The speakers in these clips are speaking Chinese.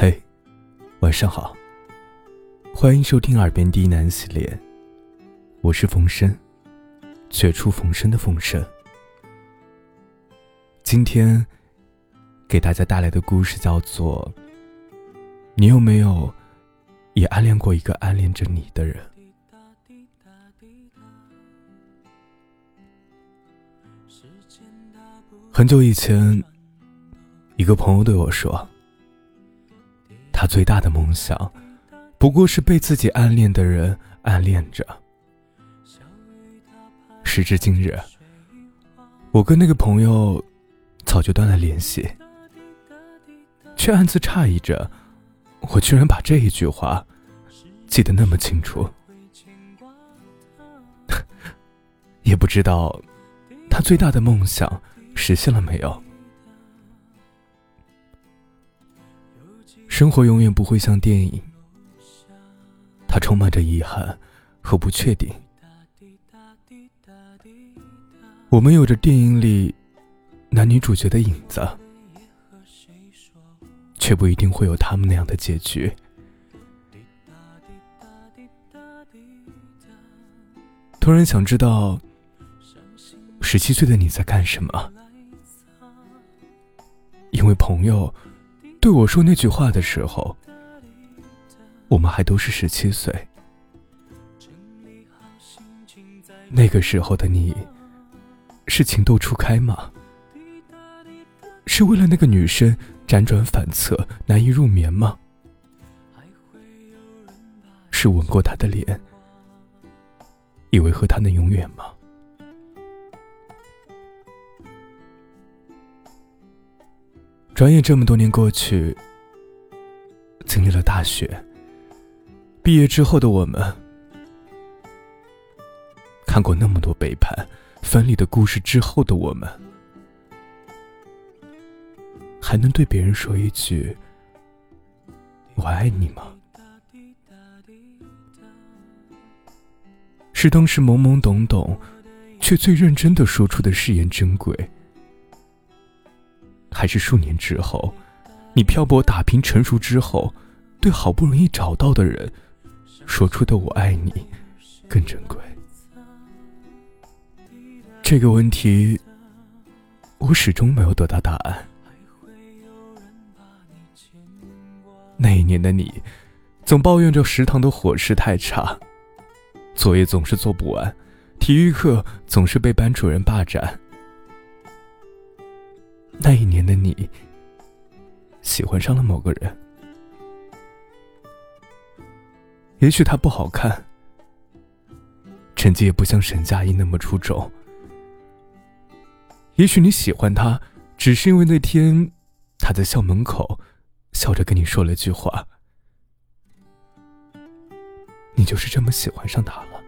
嘿，晚上好。欢迎收听《耳边低喃》系列，我是冯生，绝处逢生的冯生。今天给大家带来的故事叫做《你有没有也暗恋过一个暗恋着你的人》？很久以前，一个朋友对我说。他最大的梦想，不过是被自己暗恋的人暗恋着。时至今日，我跟那个朋友早就断了联系，却暗自诧异着，我居然把这一句话记得那么清楚。也不知道他最大的梦想实现了没有。生活永远不会像电影，它充满着遗憾和不确定。我们有着电影里男女主角的影子，却不一定会有他们那样的结局。突然想知道，十七岁的你在干什么？因为朋友。对我说那句话的时候，我们还都是十七岁。那个时候的你，是情窦初开吗？是为了那个女生辗转反侧难以入眠吗？是吻过她的脸，以为和她能永远吗？转眼这么多年过去，经历了大学，毕业之后的我们，看过那么多背叛、分离的故事之后的我们，还能对别人说一句“我爱你”吗？是当时懵懵懂懂，却最认真的说出的誓言珍贵。还是数年之后，你漂泊打拼成熟之后，对好不容易找到的人说出的“我爱你”更珍贵。这个问题，我始终没有得到答案。那一年的你，总抱怨着食堂的伙食太差，作业总是做不完，体育课总是被班主任霸占。那一年的你，喜欢上了某个人。也许他不好看，成绩也不像沈佳宜那么出众。也许你喜欢他，只是因为那天他在校门口笑着跟你说了句话，你就是这么喜欢上他了。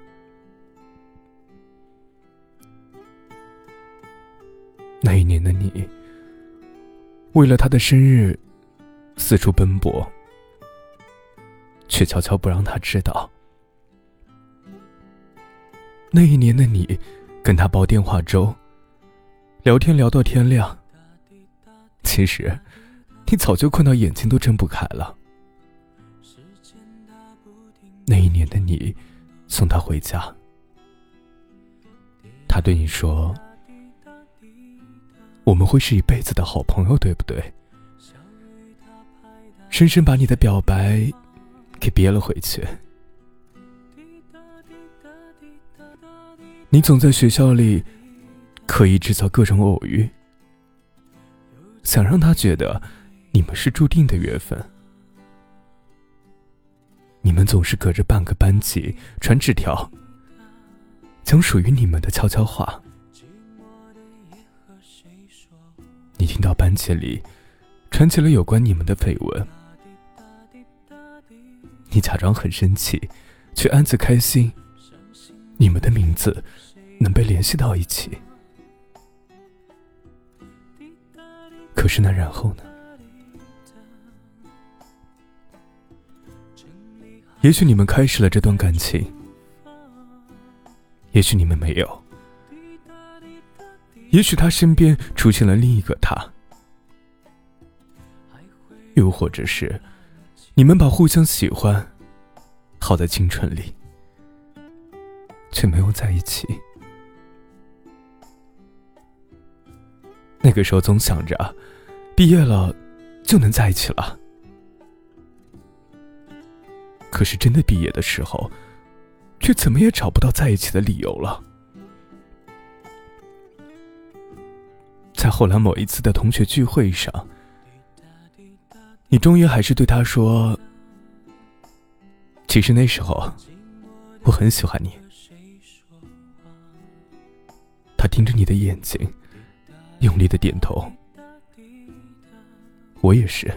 那一年的你。为了他的生日，四处奔波，却悄悄不让他知道。那一年的你，跟他煲电话粥，聊天聊到天亮。其实，你早就困到眼睛都睁不开了。那一年的你，送他回家，他对你说。我们会是一辈子的好朋友，对不对？深深把你的表白给憋了回去。你总在学校里刻意制造各种偶遇，想让他觉得你们是注定的缘分。你们总是隔着半个班级传纸条，讲属于你们的悄悄话。你听到班级里传起了有关你们的绯闻，你假装很生气，却暗自开心，你们的名字能被联系到一起。可是那然后呢？也许你们开始了这段感情，也许你们没有。也许他身边出现了另一个他，又或者是你们把互相喜欢耗在青春里，却没有在一起。那个时候总想着，毕业了就能在一起了。可是真的毕业的时候，却怎么也找不到在一起的理由了。后来某一次的同学聚会上，你终于还是对他说：“其实那时候我很喜欢你。”他盯着你的眼睛，用力的点头。我也是。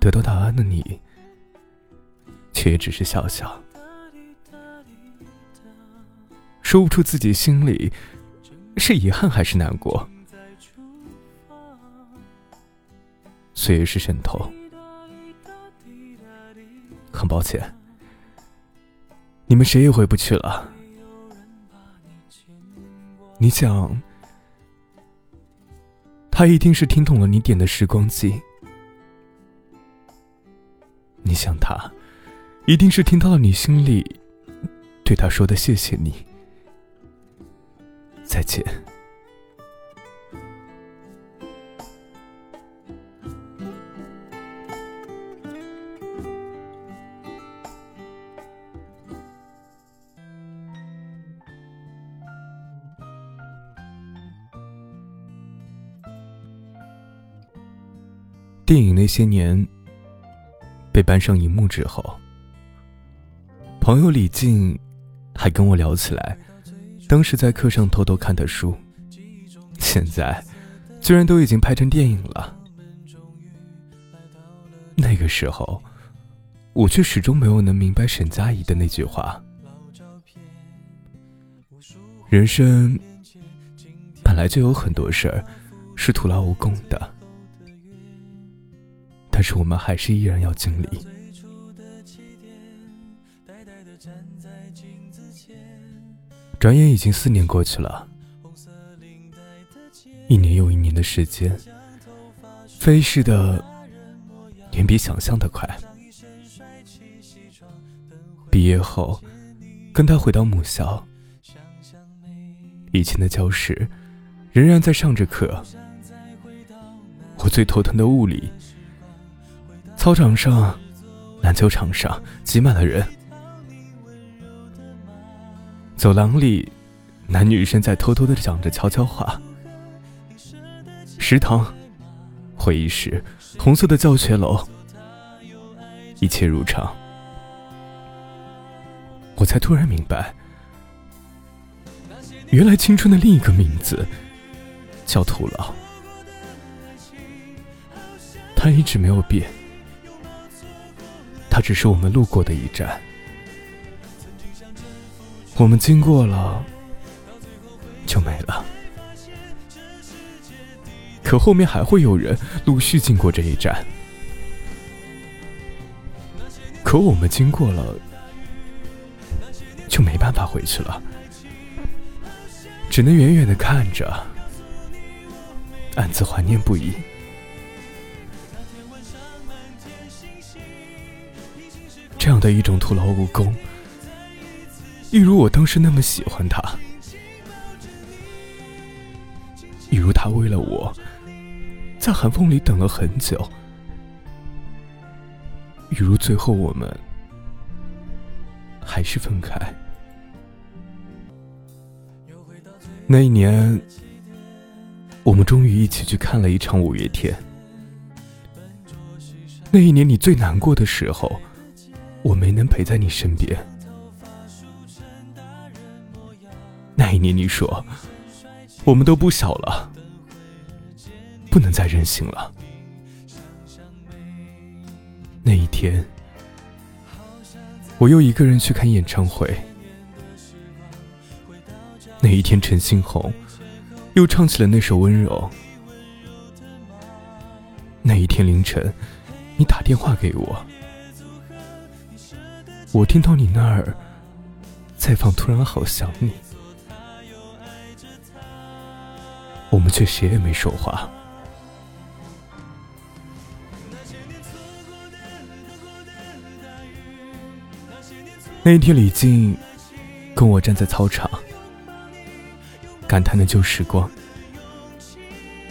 得到答案的你，却也只是笑笑。说不出自己心里是遗憾还是难过。岁月是渗透，很抱歉，你们谁也回不去了。你想，他一定是听懂了你点的时光机。你想他，一定是听到了你心里对他说的谢谢你。再见。电影那些年被搬上荧幕之后，朋友李静还跟我聊起来。当时在课上偷偷看的书，现在居然都已经拍成电影了。那个时候，我却始终没有能明白沈佳宜的那句话：人生本来就有很多事儿是徒劳无功的，但是我们还是依然要经历。转眼已经四年过去了，一年又一年的时间，飞逝的远比想象的快。毕业后，跟他回到母校，以前的教室仍然在上着课。我最头疼的物理，操场上、篮球场上挤满了人。走廊里，男女生在偷偷的讲着悄悄话。食堂、会议室、红色的教学楼，一切如常。我才突然明白，原来青春的另一个名字叫徒劳。它一直没有变，它只是我们路过的一站。我们经过了，就没了。可后面还会有人陆续经过这一站。可我们经过了，就没办法回去了，只能远远的看着，暗自怀念不已。这样的一种徒劳无功。一如我当时那么喜欢他，一如他为了我，在寒风里等了很久，一如最后我们还是分开。那一年，我们终于一起去看了一场五月天。那一年你最难过的时候，我没能陪在你身边。那年，你说我们都不小了，不能再任性了。那一天，我又一个人去看演唱会。那一天，陈星红又唱起了那首《温柔》。那一天凌晨，你打电话给我，我听到你那儿在放《突然好想你》。我们却谁也没说话。那一天，李静跟我站在操场，感叹的旧时光，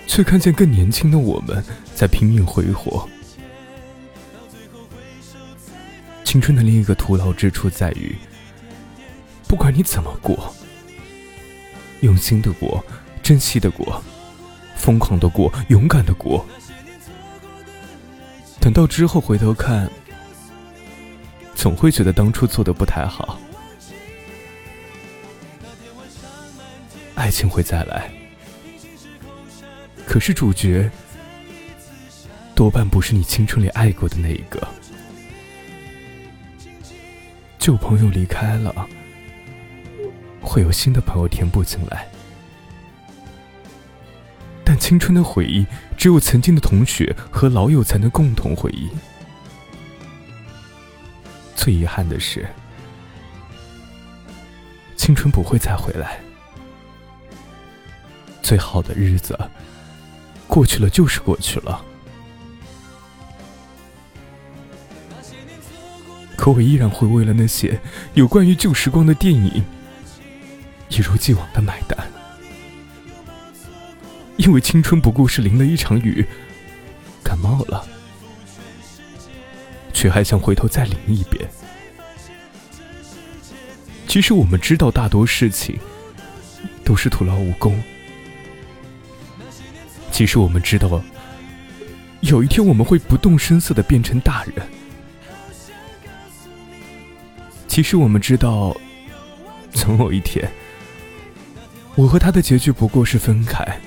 却看见更年轻的我们在拼命挥霍。青春的另一个徒劳之处在于，不管你怎么过。用心的过。珍惜的过，疯狂的过，勇敢的过，等到之后回头看。总会觉得当初做的不太好。爱情会再来，可是主角多半不是你青春里爱过的那一个。旧朋友离开了，会有新的朋友填补进来，青春的回忆，只有曾经的同学和老友才能共同回忆。最遗憾的是，青春不会再回来。最好的日子过去了，就是过去了。可我依然会为了那些有关于旧时光的电影，一如既往的买单。因为青春不过是淋了一场雨，感冒了。却还想回头再淋一遍。其实我们知道，大多事情都是徒劳无功。其实我们知道，有一天我们会不动声色的变成大人。其实我们知道，总有一天，我和他的结局不过是分开。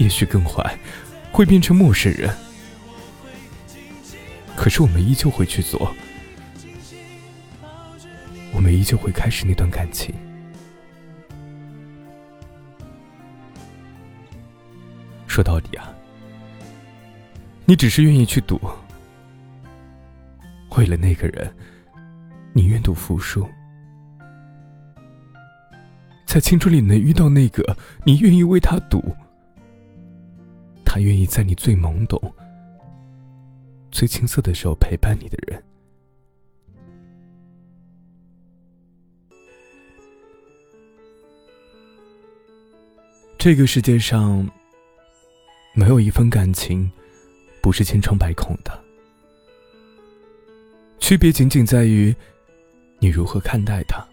也许更坏，会变成陌生人。可是我们依旧会去做，我们依旧会开始那段感情。说到底啊，你只是愿意去赌，为了那个人，你愿赌服输。在青春里能遇到那个你愿意为他赌，他愿意在你最懵懂。最青涩的时候陪伴你的人，这个世界上没有一份感情不是千疮百孔的，区别仅仅在于你如何看待它。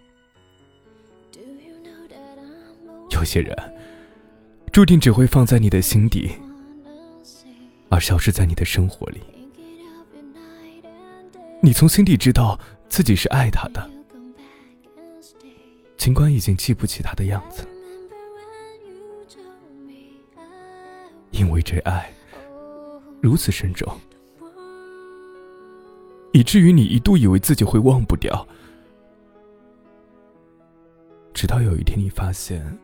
有些人注定只会放在你的心底，而消失在你的生活里。你从心底知道自己是爱他的，尽管已经记不起他的样子，因为这爱如此深重，以至于你一度以为自己会忘不掉，直到有一天你发现，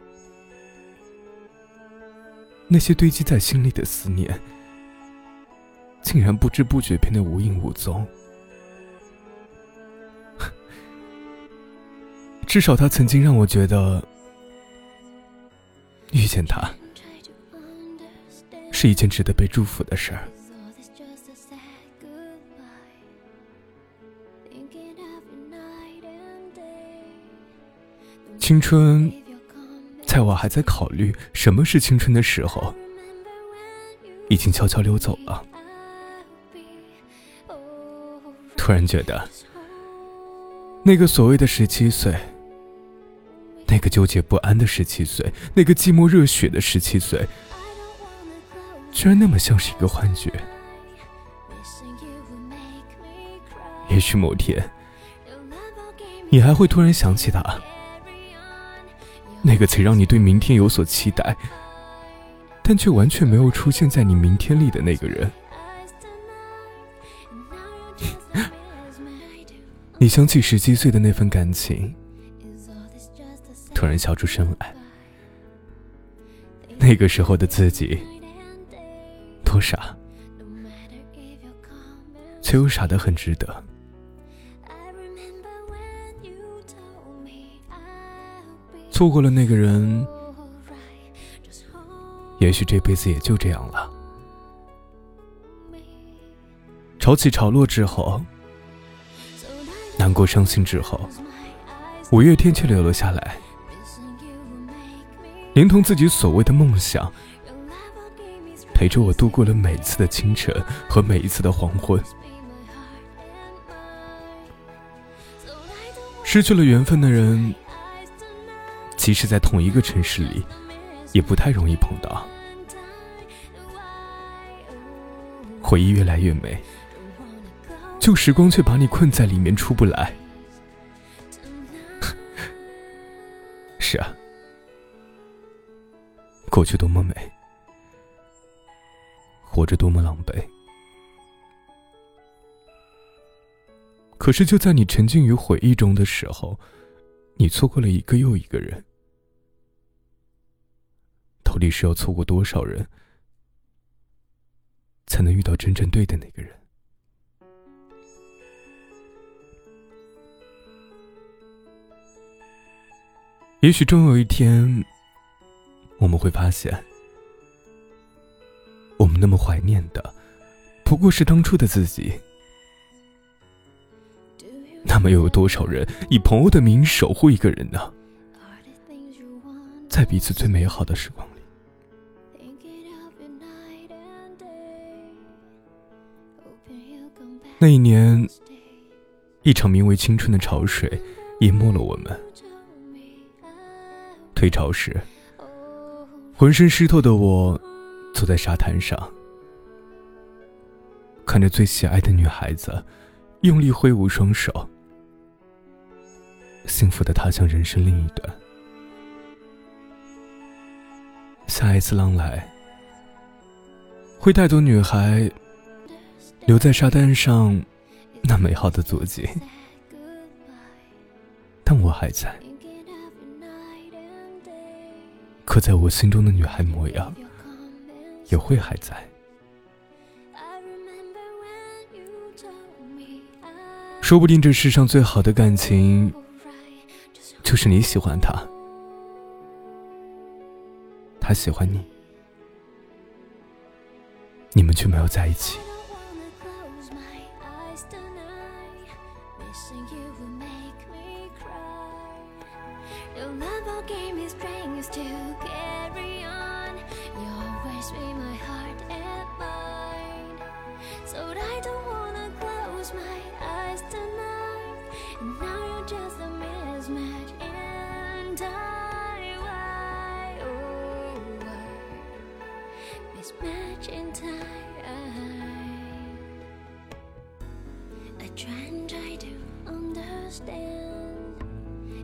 那些堆积在心里的思念，竟然不知不觉变得无影无踪。至少他曾经让我觉得，遇见他是一件值得被祝福的事儿。青春，在我还在考虑什么是青春的时候，已经悄悄溜走了。突然觉得，那个所谓的十七岁。那个纠结不安的十七岁，那个寂寞热血的十七岁，居然那么像是一个幻觉。也许某天，你还会突然想起他，那个曾让你对明天有所期待，但却完全没有出现在你明天里的那个人。你想起十七岁的那份感情。突然笑出声来，那个时候的自己多傻，却又傻得很值得。错过了那个人，也许这辈子也就这样了。潮起潮落之后，难过伤心之后，五月天却留了下来，连同自己所谓的梦想，陪着我度过了每次的清晨和每一次的黄昏。失去了缘分的人，即使在同一个城市里，也不太容易碰到。回忆越来越美。旧时光却把你困在里面出不来。是啊，过去多么美，活着多么狼狈。可是就在你沉浸于回忆中的时候，你错过了一个又一个人。到底是要错过多少人，才能遇到真正对的那个人？也许终有一天，我们会发现，我们那么怀念的，不过是当初的自己。那么又有多少人以朋友的名义守护一个人呢？在彼此最美好的时光里，那一年，一场名为青春的潮水淹没了我们。退潮时，浑身湿透的我，坐在沙滩上，看着最喜爱的女孩子，用力挥舞双手，幸福的踏向人生另一端。下一次浪来，会带走女孩留在沙滩上那美好的足迹，但我还在。刻在我心中的女孩模样，也会还在。说不定这世上最好的感情，就是你喜欢他，他喜欢你，你们却没有在一起。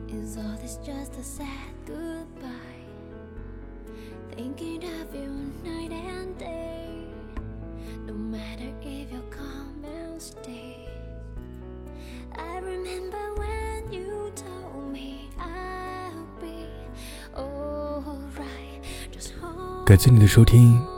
Is all this just a sad goodbye? Thinking of you night and day. No matter if you come and stay. I remember when you told me I'll be alright. Just hold 感谢你的收听，晚安。